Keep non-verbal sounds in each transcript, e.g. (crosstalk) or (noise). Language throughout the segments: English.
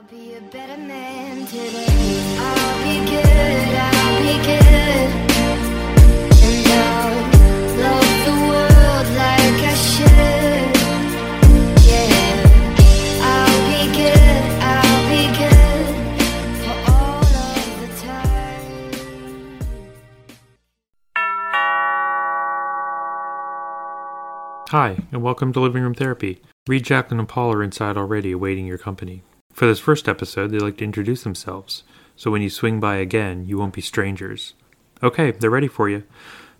I'll be a better man today. I'll be good, I'll be good. And I'll love the world like I should. Yeah. I'll be good, I'll be good for all of the time. Hi, and welcome to Living Room Therapy. Reed, Jacqueline, and Paul are inside already awaiting your company. For this first episode, they'd like to introduce themselves, so when you swing by again, you won't be strangers. Okay, they're ready for you.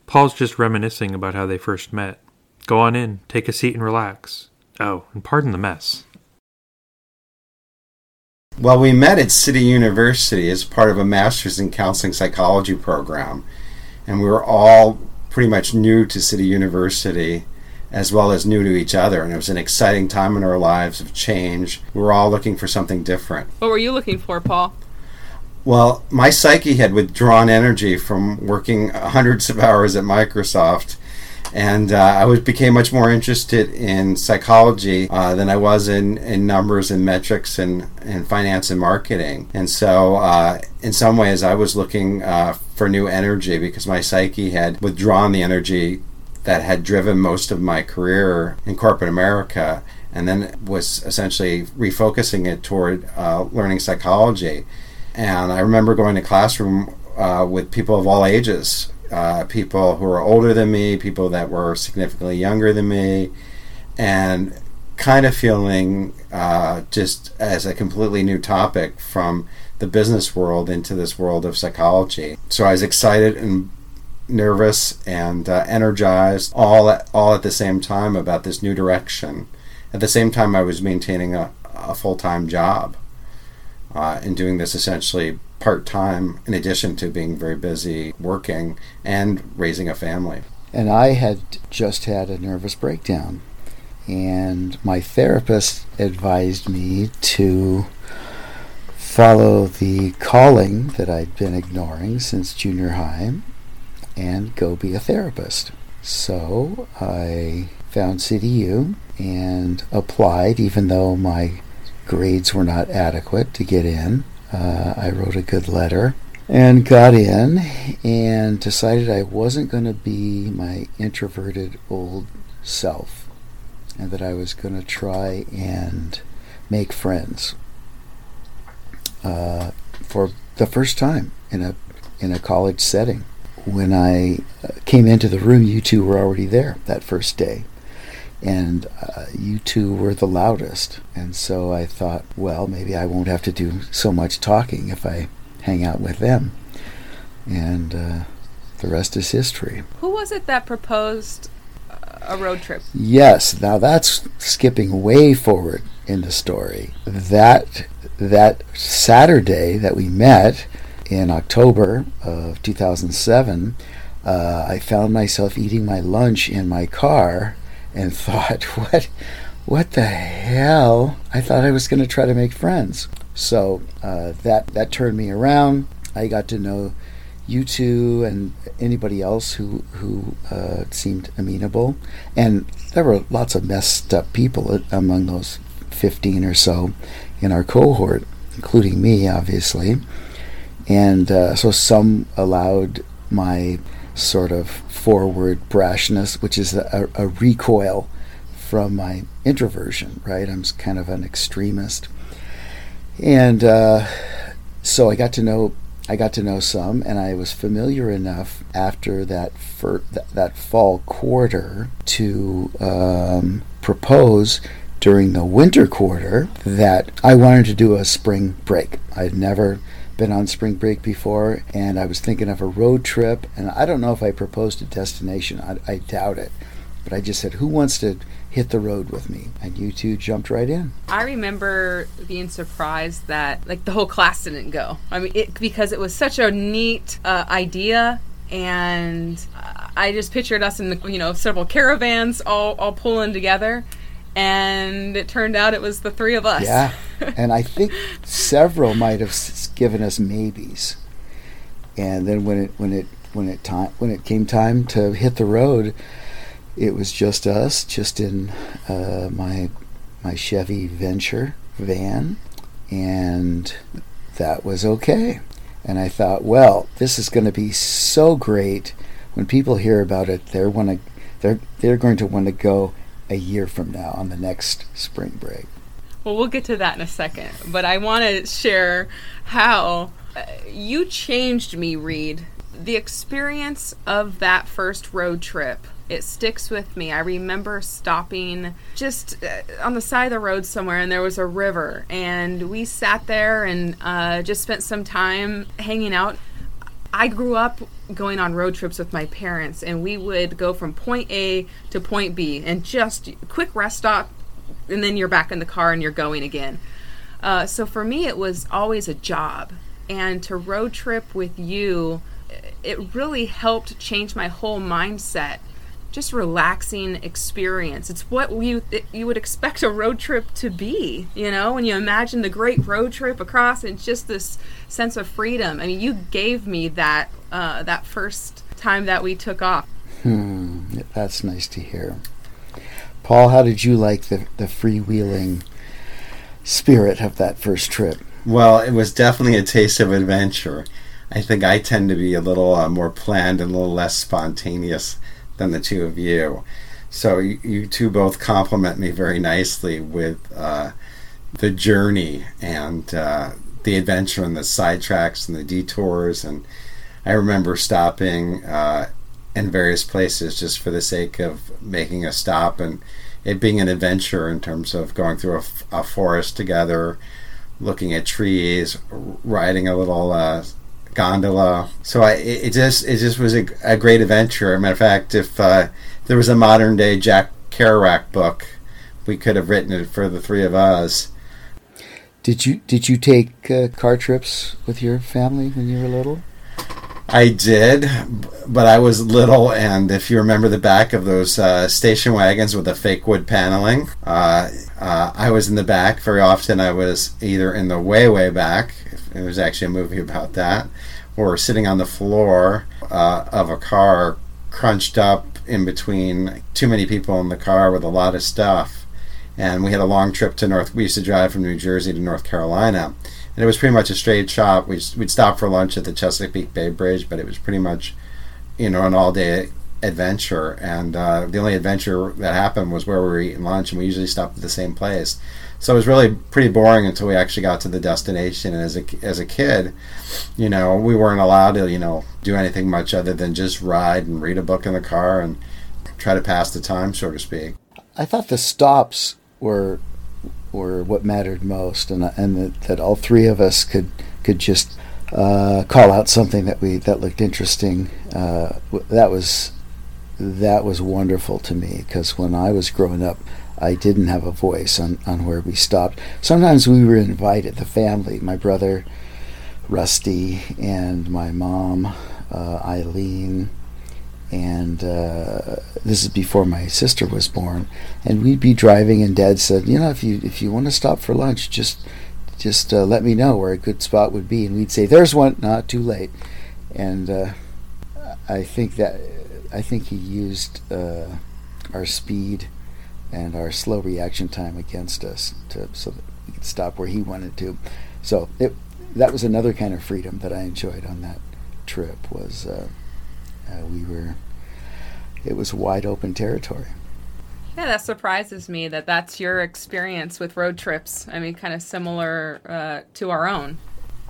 Paul's just reminiscing about how they first met. Go on in, take a seat, and relax. Oh, and pardon the mess. Well, we met at City University as part of a master's in counseling psychology program, and we were all pretty much new to City University as well as new to each other. And it was an exciting time in our lives of change. We were all looking for something different. What were you looking for, Paul? Well, my psyche had withdrawn energy from working hundreds of hours at Microsoft. And uh, I was became much more interested in psychology uh, than I was in, in numbers and metrics and, and finance and marketing. And so, uh, in some ways, I was looking uh, for new energy because my psyche had withdrawn the energy that had driven most of my career in corporate America, and then was essentially refocusing it toward uh, learning psychology. And I remember going to classroom uh, with people of all ages, uh, people who were older than me, people that were significantly younger than me, and kind of feeling uh, just as a completely new topic from the business world into this world of psychology. So I was excited and nervous and uh, energized all at, all at the same time about this new direction. At the same time, I was maintaining a, a full time job uh, and doing this essentially part time, in addition to being very busy working and raising a family. And I had just had a nervous breakdown. And my therapist advised me to follow the calling that I'd been ignoring since junior high and go be a therapist. So I found CityU and applied, even though my grades were not adequate to get in. Uh, I wrote a good letter and got in and decided I wasn't going to be my introverted old self and that I was going to try and make friends uh, for the first time in a in a college setting when I uh, came into the room, you two were already there that first day. And uh, you two were the loudest. And so I thought, well, maybe I won't have to do so much talking if I hang out with them. And uh, the rest is history. Who was it that proposed uh, a road trip? Yes, now that's skipping way forward in the story. That that Saturday that we met, in October of 2007, uh, I found myself eating my lunch in my car and (laughs) thought, what, what the hell? I thought I was going to try to make friends. So uh, that that turned me around. I got to know you two and anybody else who who uh, seemed amenable, and there were lots of messed up people among those 15 or so in our cohort, including me, obviously. And uh, so some allowed my sort of forward brashness, which is a, a, recoil from my introversion, right? I'm kind of an extremist. And uh, so I got to know I got to know some, and I was familiar enough after that for th- that fall quarter to um, propose during the winter quarter that I wanted to do a spring break. I'd never been on spring break before, and I was thinking of a road trip. And I don't know if I proposed a destination. I, I doubt it. But I just said, "Who wants to hit the road with me?" And you two jumped right in. I remember being surprised that like the whole class didn't go. I mean, it, because it was such a neat uh, idea and I just pictured us in the, you know several caravans all all pulling together, and it turned out it was the three of us. Yeah, (laughs) and I think several might have given us maybes, and then when it when it when it time when it came time to hit the road, it was just us, just in uh, my my Chevy Venture van, and that was okay. And I thought, well, this is going to be so great. When people hear about it, they're want to they're they're going to want to go a year from now on the next spring break. Well, we'll get to that in a second, but I want to share how uh, you changed me, Reed. The experience of that first road trip, it sticks with me. I remember stopping just uh, on the side of the road somewhere, and there was a river, and we sat there and uh, just spent some time hanging out. I grew up going on road trips with my parents, and we would go from point A to point B, and just quick rest stop, and then you're back in the car and you're going again. Uh, so for me, it was always a job, and to road trip with you, it really helped change my whole mindset. Just relaxing experience. It's what you you would expect a road trip to be. You know, when you imagine the great road trip across, and just this sense of freedom. I mean, you gave me that uh, that first time that we took off. Hmm, that's nice to hear. Paul, how did you like the, the freewheeling spirit of that first trip? Well, it was definitely a taste of adventure. I think I tend to be a little uh, more planned and a little less spontaneous than the two of you. So you, you two both complement me very nicely with uh, the journey and uh, the adventure and the sidetracks and the detours. And I remember stopping uh, in various places just for the sake of making a stop and it being an adventure in terms of going through a, a forest together, looking at trees, riding a little uh, gondola. So I, it, just it just was a, a great adventure. Matter of fact, if uh, there was a modern day Jack Kerouac book, we could have written it for the three of us. Did you did you take uh, car trips with your family when you were little? I did, but I was little, and if you remember the back of those uh, station wagons with the fake wood paneling, uh, uh, I was in the back. Very often, I was either in the way, way back. There was actually a movie about that, or sitting on the floor uh, of a car, crunched up in between too many people in the car with a lot of stuff. And we had a long trip to North. We used to drive from New Jersey to North Carolina and it was pretty much a straight shot. We'd, we'd stop for lunch at the Chesapeake Bay Bridge, but it was pretty much, you know, an all day adventure. And uh, the only adventure that happened was where we were eating lunch, and we usually stopped at the same place. So it was really pretty boring until we actually got to the destination. And as a, as a kid, you know, we weren't allowed to, you know, do anything much other than just ride and read a book in the car and try to pass the time, so to speak. I thought the stops were were what mattered most, and and that, that all three of us could could just uh, call out something that we that looked interesting. Uh, that was that was wonderful to me because when I was growing up, I didn't have a voice on, on where we stopped. Sometimes we were invited, the family, my brother Rusty and my mom uh, Eileen and uh, this is before my sister was born. And we'd be driving, and Dad said, "You know, if you if you want to stop for lunch, just just uh, let me know where a good spot would be." And we'd say, "There's one." Not too late. And uh, I think that I think he used uh, our speed and our slow reaction time against us to so that we could stop where he wanted to. So it that was another kind of freedom that I enjoyed on that trip was uh, we were it was wide open territory. Yeah, that surprises me that that's your experience with road trips. I mean, kind of similar uh, to our own.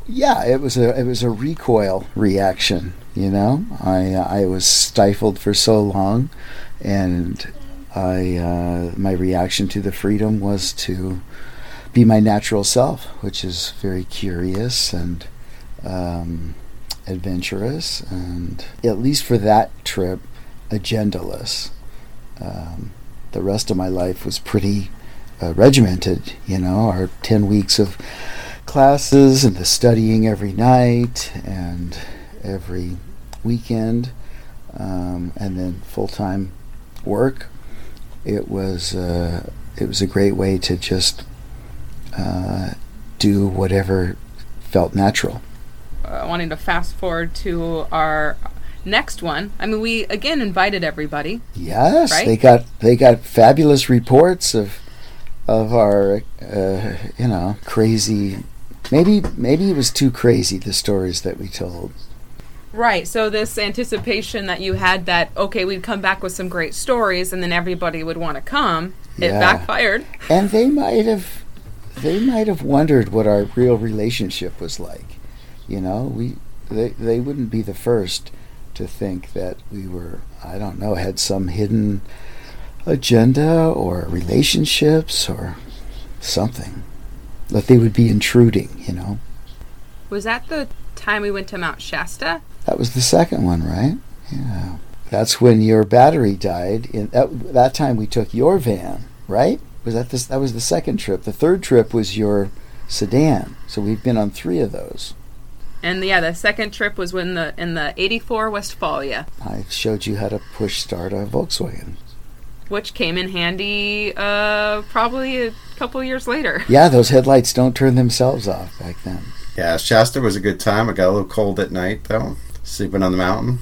Yeah, it was a it was a recoil reaction. You know, I uh, I was stifled for so long, and I uh, my reaction to the freedom was to be my natural self, which is very curious and um, adventurous, and at least for that trip, agendaless. Um, the rest of my life was pretty uh, regimented, you know, our 10 weeks of classes and the studying every night and every weekend, um, and then full time work. It was, uh, it was a great way to just uh, do whatever felt natural uh, wanting to fast forward to our next one. I mean, we again invited everybody. Yes, right? they got they got fabulous reports of of our uh, you know crazy maybe maybe it was too crazy the stories that we told. Right. So this anticipation that you had that okay, we'd come back with some great stories, and then everybody would want to come. It backfired. And they might have they might have wondered what our real relationship was like. You know, we they they wouldn't be the first to think that we were I don't know, had some hidden agenda or relationships or something. That they would be intruding, you know. Was that the time we went to Mount Shasta? That was the second one, right? Yeah. That's when your battery died. In that, that time we took your van, right? Was that this? That was the second trip. The third trip was your sedan. So we've been on three of those. And yeah, the second trip was when the in the '84 Westphalia, I showed you how to push start a Volkswagen. which came in handy uh, probably a couple years later. (laughs) Yeah, those headlights don't turn themselves off back then. Yeah, Shasta was a good time. I got a little cold at night though. Sleeping on the mountain.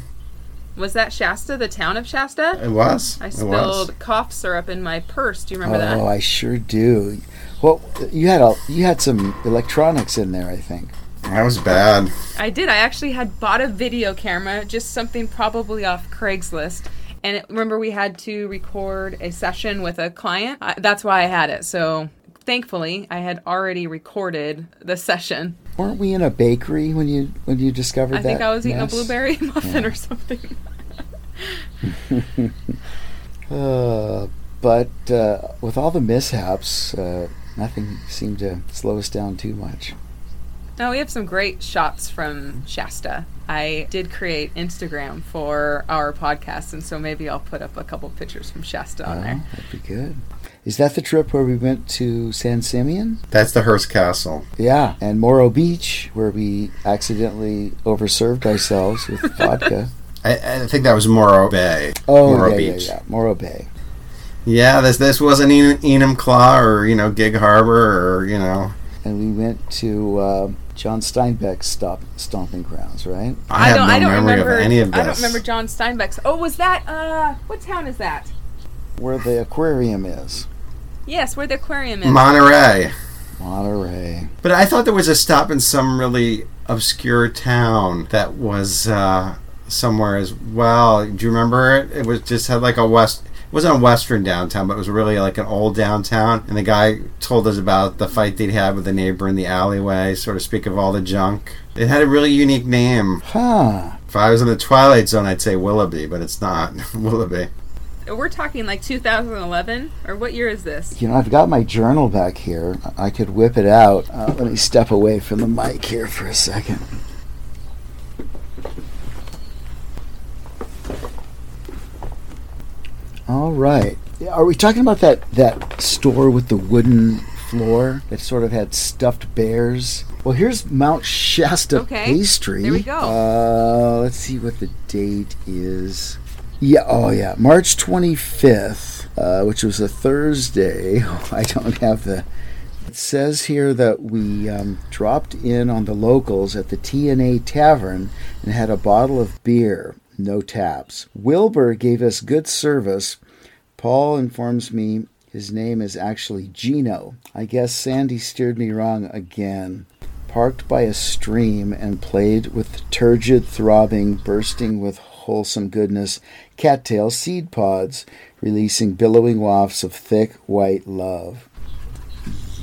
Was that Shasta, the town of Shasta? It was. I it was. spilled cough syrup in my purse. Do you remember oh, that? Oh, I sure do. Well, you had a you had some electronics in there, I think. That was bad. I did. I actually had bought a video camera, just something probably off Craigslist. And it, remember, we had to record a session with a client. I, that's why I had it. So thankfully, I had already recorded the session. Weren't we in a bakery when you when you discovered I that? I think I was eating mess? a blueberry (laughs) muffin or something. (laughs) Uh, but uh, with all the mishaps, uh, nothing seemed to slow us down too much. Now we have some great shots from Shasta. I did create Instagram for our podcast, and so maybe I'll put up a couple pictures from Shasta on Oh, there. that'd be good. Is that the trip where we went to San Simeon? That's the Hearst Castle. Yeah, and Morro Beach, where we accidentally overserved ourselves with (laughs) vodka. I, I think that was Morro Bay. Oh, Morro yeah, Beach. yeah, yeah, Morro Bay. Yeah, this this wasn't En- Enumclaw or you know Gig Harbor or you know. And we went to uh, John Steinbeck's stop, stomping grounds, right? I, have don't. no I don't memory remember. of any of this. I don't remember John Steinbeck's. Oh, was that? Uh, what town is that? Where the aquarium is, Yes, where the aquarium is. Monterey. Monterey. But I thought there was a stop in some really obscure town that was uh, somewhere as well. Do you remember it? It was just had like a west. It wasn't a western downtown, but it was really like an old downtown. And the guy told us about the fight they'd had with the neighbor in the alleyway. Sort of speak of all the junk. It had a really unique name. Huh. If I was in the Twilight Zone, I'd say Willoughby, but it's not (laughs) Willoughby. We're talking like 2011, or what year is this? You know, I've got my journal back here. I could whip it out. Uh, let me step away from the mic here for a second. All right. Are we talking about that, that store with the wooden floor that sort of had stuffed bears? Well, here's Mount Shasta Okay, pastry. there we go. Uh, let's see what the date is. Yeah, oh yeah, March 25th, uh, which was a Thursday. (laughs) I don't have the. It says here that we um, dropped in on the locals at the TNA Tavern and had a bottle of beer, no taps. Wilbur gave us good service. Paul informs me his name is actually Gino. I guess Sandy steered me wrong again. Parked by a stream and played with turgid, throbbing, bursting with wholesome goodness, cattail seed pods, releasing billowing wafts of thick white love.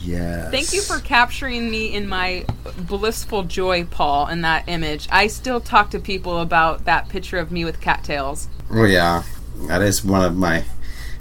Yes. Thank you for capturing me in my blissful joy, Paul, in that image. I still talk to people about that picture of me with cattails. Oh yeah, that is one of my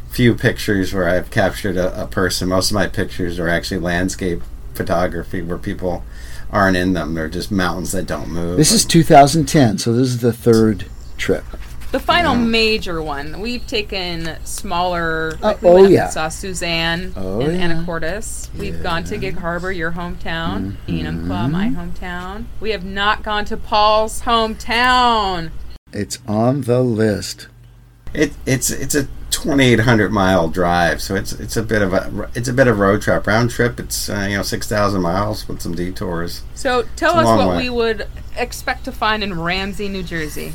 few pictures where I've captured a, a person. Most of my pictures are actually landscape photography where people aren't in them. They're just mountains that don't move. This is 2010, so this is the third trip. The final Yeah. major one. We've taken smaller. Uh, Like we oh, yeah. saw Suzanne Oh, in yeah. Anacortes. We've gone to Gig Harbor, your hometown. Mm-hmm. Enumclaw, my hometown. We have not gone to Paul's hometown. It's on the list. It, it's it's a 2,800 mile drive, so it's it's a bit of a it's a bit of road trip. Round trip, it's uh, you know 6,000 miles with some detours. So tell It's us what way. we would expect to find in Ramsey, New Jersey.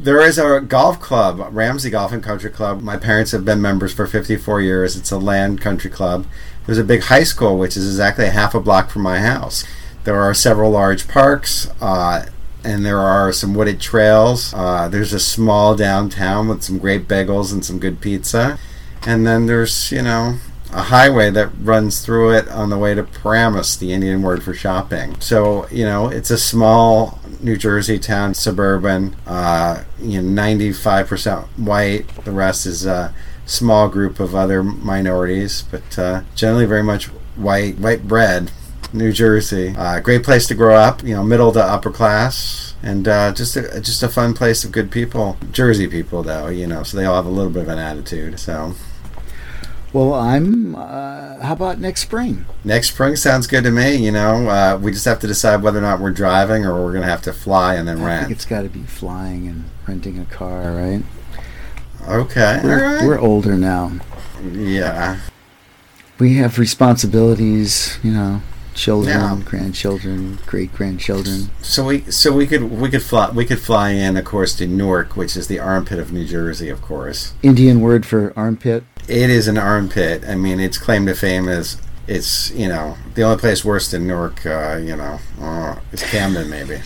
There is a golf club, Ramsey Golf and Country Club. My parents have been members for 54 years. It's a land country club. There's a big high school, which is exactly half a block from my house. There are several large parks. Uh, and there are some wooded trails. Uh, there's a small downtown with some great bagels and some good pizza. And then there's, you know, a highway that runs through it on the way to Paramus, the Indian word for shopping. So, you know, it's a small New Jersey town, suburban, uh, you know, 95% white. The rest is a small group of other minorities, but uh, generally very much white, white bread. New Jersey, uh, great place to grow up. You know, middle to upper class, and uh, just a just a fun place of good people. Jersey people, though, you know, so they all have a little bit of an attitude. So Well, I'm. Uh, how about next spring? next spring sounds good to me. You know, uh, we just have to decide whether or not we're driving or we're going to have to fly and then I think rent. it's got to be flying and renting a car, right? Okay, We're, right. we're older now. Yeah, We have responsibilities, you know, children, Yeah. grandchildren, great grandchildren. so we so we could we could fly we could fly in, of course, to Newark, which is the armpit of New Jersey, of course. Indian word for armpit. It is an armpit. I mean, its claim to fame is it's you know the only place worse than Newark. Uh, you know, uh, it's Camden maybe.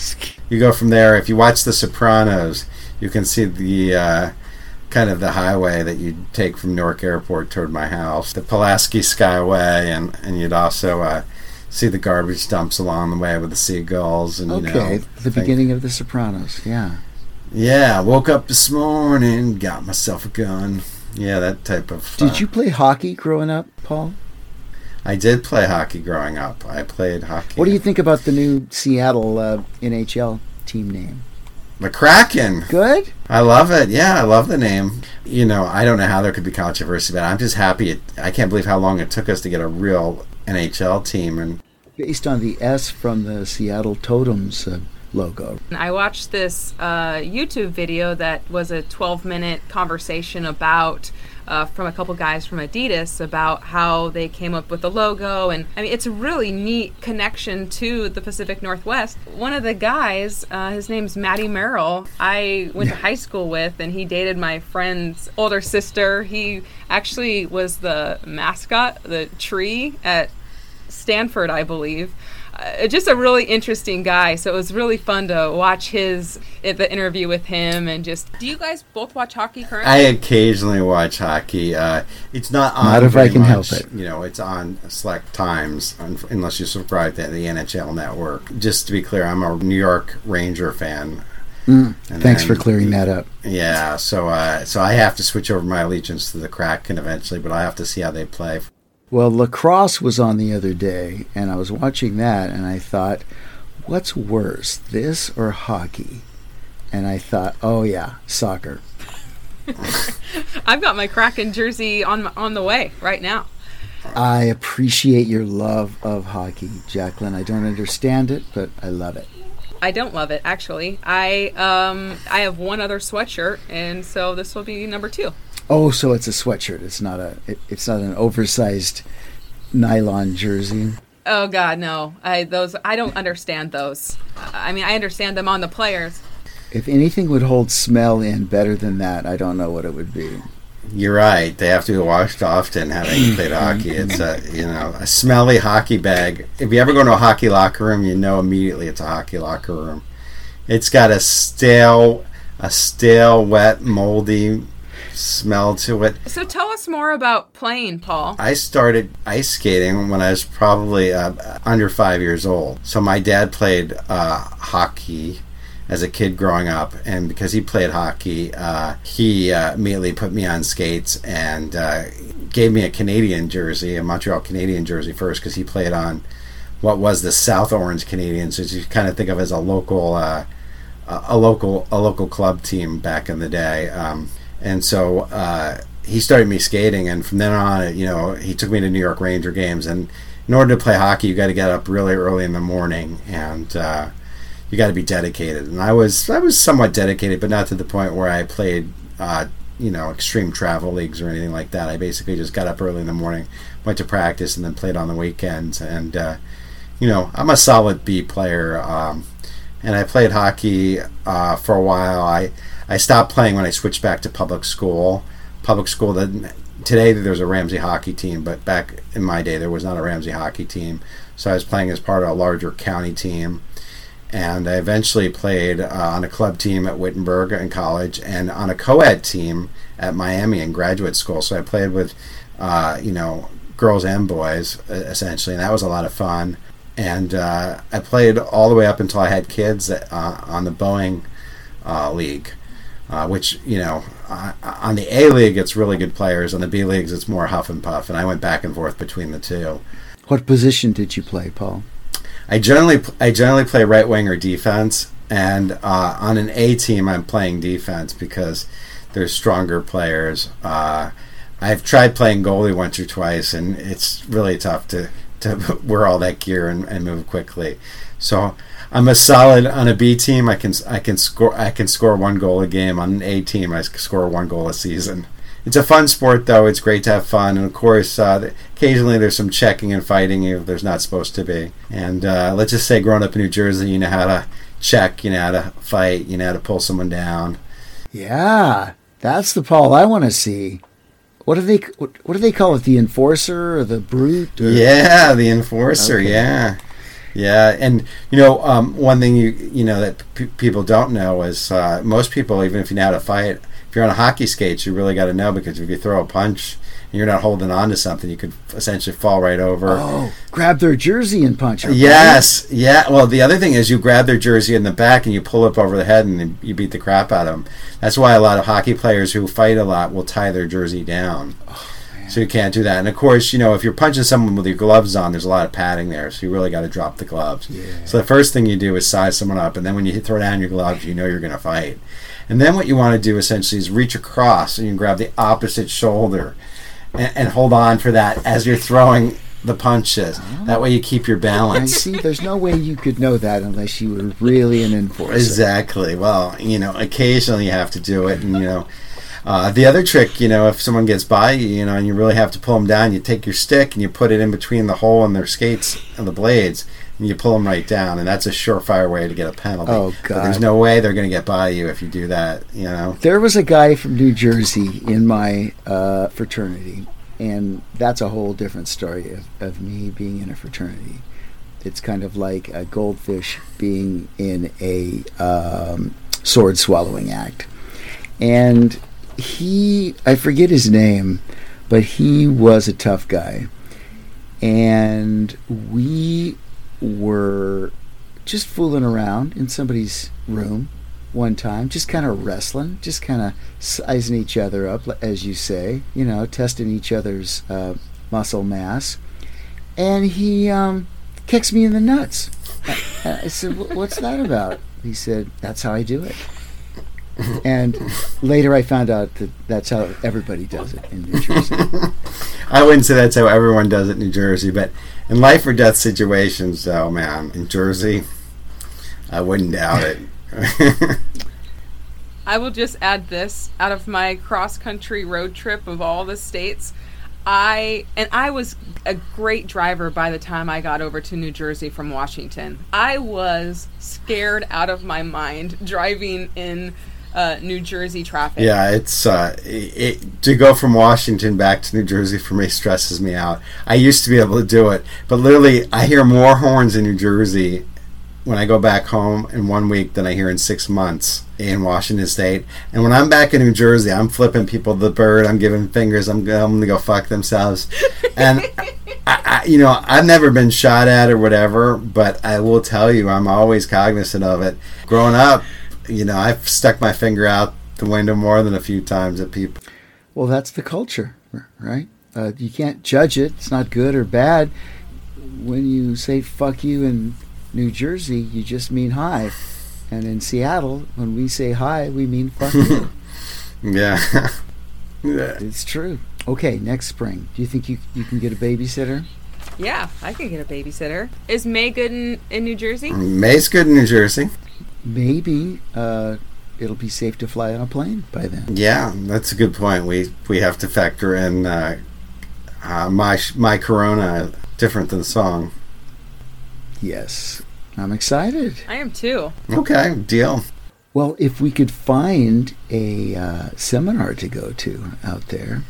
You go from there. If you watch The Sopranos, you can see the uh, kind of the highway that you take from Newark Airport toward my house, the Pulaski Skyway, and and you'd also uh, see the garbage dumps along the way with the seagulls and you know, Okay, the beginning of The Sopranos. Yeah. Yeah, woke up this morning, got myself a gun. Yeah, that type of. uh, Did you play hockey growing up, Paul? I did play hockey growing up. I played hockey. What do you think about the new Seattle uh, NHL team name? McCracken. Good. I love it. Yeah, I love the name. You know, I don't know how there could be controversy but. I'm just happy. It, I can't believe how long it took us to get a real NHL team. And Based on the S from the Seattle Totems uh, logo. I watched this uh, YouTube video that was a 12 minute conversation about. Uh, from a couple guys from Adidas about how they came up with the logo, and I mean it's a really neat connection to the Pacific Northwest. One of the guys, uh, his name's Matty Merrill. I went to high school with, and he dated my friend's older sister. He actually was the mascot, the tree at Stanford, I believe. Uh, just a really interesting guy. So it was really fun to watch his uh, the interview with him and just. Do you guys both watch hockey currently? I occasionally watch hockey. Uh, it's not on. Not if I very can help it. You know, it's on select times, unless you subscribe to the NHL Network. Just to be clear, I'm a New York Ranger fan. Mm, And thanks for clearing that up. Yeah, so uh, so I have to switch over my allegiance to the Kraken eventually, but I have to see how they play. Well, lacrosse was on the other day, and I was watching that, and I thought, what's worse, this or hockey? And I thought, oh yeah, soccer. (laughs) I've got my Kraken jersey on on the way right now. I appreciate your love of hockey, Jacqueline. I don't understand it, but I love it. I don't love it actually. I um I have one other sweatshirt, and so this will be number two. Oh, so it's a sweatshirt. It's not a. It, it's not an oversized nylon jersey. Oh God, no! I those I don't understand those. I mean, I understand them on the players. If anything would hold smell in better than that, I don't know what it would be. You're right; they have to be washed often having played hockey. It's a you know a smelly hockey bag. If you ever go to a hockey locker room, you know immediately it's a hockey locker room. It's got a stale, a stale, wet, moldy smell to it. So tell us more about playing, Paul. I started ice skating when I was probably uh, under five years old. So my dad played uh, hockey as a kid growing up, and because he played hockey, uh, he uh, immediately put me on skates and uh, gave me a Canadian jersey, a Montreal Canadian jersey first, because he played on what was the South Orange Canadians, which you kind of think of as a local. Uh, a a local a local club team back in the day, um, and so uh, he started me skating, and from then on, you know, he took me to New York Ranger games, and in order to play hockey, you got to get up really early in the morning, and uh, you got to be dedicated. And I was I was somewhat dedicated, but not to the point where I played, uh, you know, extreme travel leagues or anything like that. I basically just got up early in the morning, went to practice, and then played on the weekends. And uh, you know, I'm a solid B player. Um, and I played hockey uh, for a while. I I stopped playing when I switched back to public school. Public school that today there's a Ramsey hockey team, but back in my day there was not a Ramsey hockey team. So I was playing as part of a larger county team. And I eventually played uh, on a club team at Wittenberg in college and on a co ed team at Miami in graduate school. So I played with, uh, you know, girls and boys essentially, and that was a lot of fun. And uh, I played all the way up until I had kids uh, on the Boeing uh, League, uh, which, you know, uh, on the A League, it's really good players. On the B Leagues, it's more huff and puff. And I went back and forth between the two. What position did you play, Paul? I generally I generally play right wing or defense, and uh, on an A team I'm playing defense because there's stronger players. Uh, I've tried playing goalie once or twice, and it's really tough to to (laughs) wear all that gear and, and move quickly. So I'm a solid on a B team. I can I can score I can score one goal a game. On an A team, I score one goal a season. It's a fun sport, though. It's great to have fun, and of course, uh, occasionally there's some checking and fighting if there's not supposed to be. And uh, let's just say, growing up in New Jersey, you know how to check, you know how to fight, you know how to pull someone down. Yeah, that's the Paul I want to see. What do they what, do they call it? The enforcer or the brute? Or, Yeah, the enforcer. Okay. Yeah, yeah, and you know, um, one thing you you know that p- people don't know is uh, most people, even if you know how to fight, if you're on a hockey skates, you really got to know because if you throw a punch and you're not holding on to something, you could essentially fall right over. Oh, grab their jersey and punch them. right? Yes, yeah. Well, the other thing is you grab their jersey in the back and you pull up over the head and you beat the crap out of them. That's why a lot of hockey players who fight a lot will tie their jersey down. So you can't do that. And of course, you know, if you're punching someone with your gloves on, there's a lot of padding there, so you really got to drop the gloves. Yeah. So the first thing you do is size someone up, and then when you throw down your gloves, you know you're going to fight. And then what you want to do essentially is reach across and you can grab the opposite shoulder and, and hold on for that as you're throwing the punches. That way you keep your balance. I see. There's no way you could know that unless you were really an enforcer. Exactly. Well, you know, occasionally you have to do it, and you know, uh, the other trick, you know, if someone gets by you, you know, and you really have to pull them down, you take your stick and you put it in between the hole and their skates and the blades, and you pull them right down, and that's a surefire way to get a penalty. Oh, But there's no way they're going to get by you if you do that. You know. There was a guy from New Jersey in my uh, fraternity, and that's a whole different story of, of me being in a fraternity. It's kind of like a goldfish being in a um, sword swallowing act. And he, I forget his name, but he was a tough guy. And we were just fooling around in somebody's room one time, just kind of wrestling, just kind of sizing each other up, as you say, you know, testing each other's uh, muscle mass. And he um, kicks me in the nuts. I, I said, "What's that about?" He said, "That's how I do it." (laughs) And later, I found out that that's how everybody does it in New Jersey. (laughs) I wouldn't say that's how everyone does it in New Jersey, but in life or death situations, though, man, in Jersey, I wouldn't doubt it. (laughs) I will just add this out of my cross country road trip of all the states. I and I was a great driver by the time I got over to New Jersey from Washington. I was scared out of my mind driving in uh, New Jersey traffic. Yeah, it's uh, it, it, to go from Washington back to New Jersey for me stresses me out. I used to be able to do it, but literally, I hear more horns in New Jersey when I go back home in one week than I hear in six months in Washington State. And when I'm back in New Jersey, I'm flipping people the bird. I'm giving fingers. I'm, I'm going to go fuck themselves. (laughs) And I, I, you know, I've never been shot at or whatever, but I will tell you, I'm always cognizant of it. Growing up, you know, I've stuck my finger out the window more than a few times at people. Well, that's the culture, right? Uh, you can't judge it. It's not good or bad. When you say fuck you in New Jersey, you just mean hi. And in Seattle, when we say hi, we mean fuck you. (laughs) Yeah. (laughs) Yeah. it's true. Okay, next spring. Do you think you, you can get a babysitter? Yeah, I could get a babysitter. Is May good in, in New Jersey? May's good in New Jersey. Maybe uh, it'll be safe to fly on a plane by then. Yeah, that's a good point. We we have to factor in uh, uh, my my Corona different than the song. Yes. I'm excited. I am too. Okay, deal. Well, if we could find a uh, seminar to go to out there,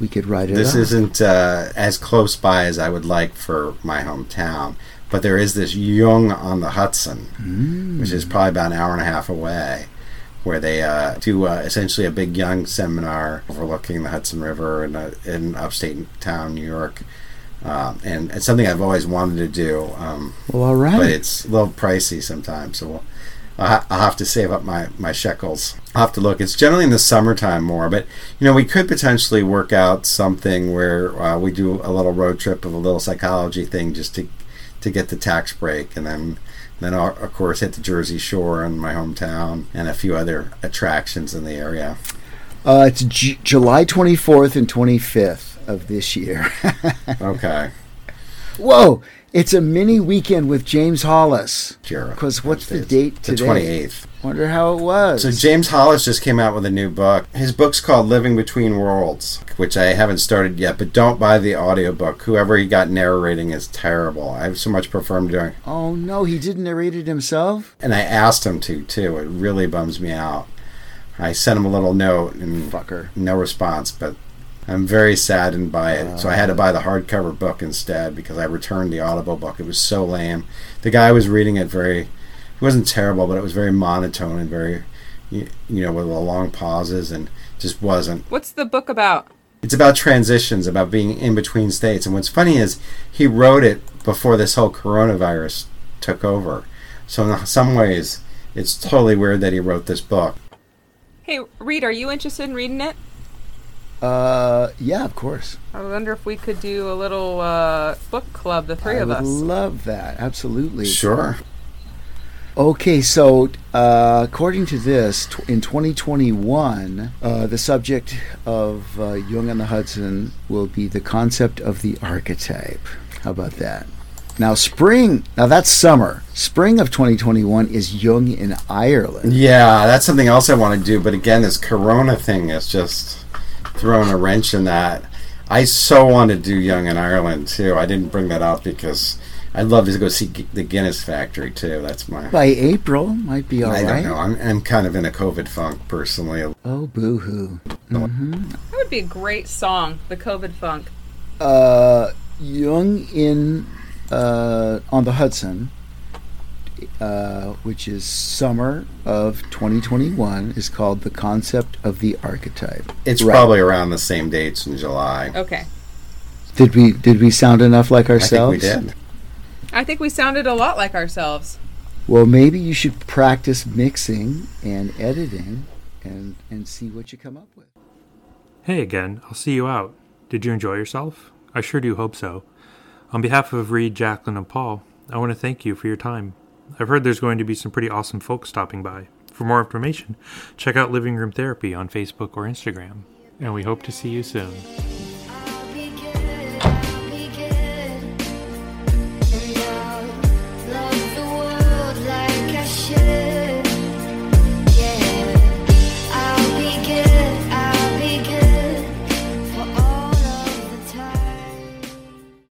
we could write it This up. isn't uh, as close by as I would like for my hometown, but there is this Jung on the Hudson, Mm. which is probably about an hour and a half away, where they uh, do uh, essentially a big Jung seminar overlooking the Hudson River in, uh, in upstate town, New York. Um, and it's something I've always wanted to do, um, well, all right. but it's a little pricey sometimes. So we'll, I'll, ha- I'll have to save up my, my shekels. I'll have to look. It's generally in the summertime more, but you know we could potentially work out something where uh, we do a little road trip of a little psychology thing just to to get the tax break, and then then I'll, of course hit the Jersey Shore in my hometown and a few other attractions in the area. uh, it's J- July 24th and 25th of this year. (laughs) Okay, Whoa! It's a mini weekend with James Hollis. Because what's the date The twenty eighth. Wonder how it was. So James Hollis just came out with a new book. His book's called Living Between Worlds, which I haven't started yet, but don't buy the audiobook. Whoever he got narrating is terrible. I've so much prefer him doing oh no, he didn't narrate it himself. and I asked him to too. It really bums me out. I sent him a little note and Fucker. no response, but I'm very saddened by it. so I had to uh. buy the hardcover book instead because I returned the audible book. It was so lame. The guy was reading it very, it wasn't terrible, but it was very monotone and very, you, you know, with the long pauses and just wasn't. What's the book about? It's about transitions, about being in between states. And what's funny is he wrote it before this whole coronavirus took over. So in some ways, it's totally weird that he wrote this book. Hey, Reed, are you interested in reading it? Uh, yeah, of course. I wonder if we could do a little uh, book club, the three I of would us. love that. Absolutely. Sure. Okay, so uh, according to this, tw- in 2021, uh, the subject of uh, Jung and the Hudson will be the concept of the archetype. How about that? Now, spring, now that's summer. Spring of 2021 is Jung in Ireland. Yeah, that's something else I want to do. But again, this Corona thing is just throwing a wrench in that. I so want to do Jung in Ireland too. I didn't bring that up because I'd love to go see Gu- the Guinness factory too. That's my. By April, might be all I right. don't know. I'm, I'm kind of in a COVID funk personally. Oh, boo hoo. That would be a great song, the COVID Funk. uh, Jung in uh, on the Hudson, uh, which is summer of 2021, is called the concept of the archetype. It's Right. probably around the same dates in July. Okay. Did we did we sound enough like ourselves? I ourselves? think we did. I think we sounded a lot like ourselves. Well, maybe you should practice mixing and editing, and and see what you come up with. Hey again, I'll see you out. Did you enjoy yourself? I sure do hope so. On behalf of Reed, Jacqueline, and Paul, I want to thank you for your time. I've heard there's going to be some pretty awesome folks stopping by. For more information, check out Living Room Therapy on Facebook or Instagram. And we hope to see you soon.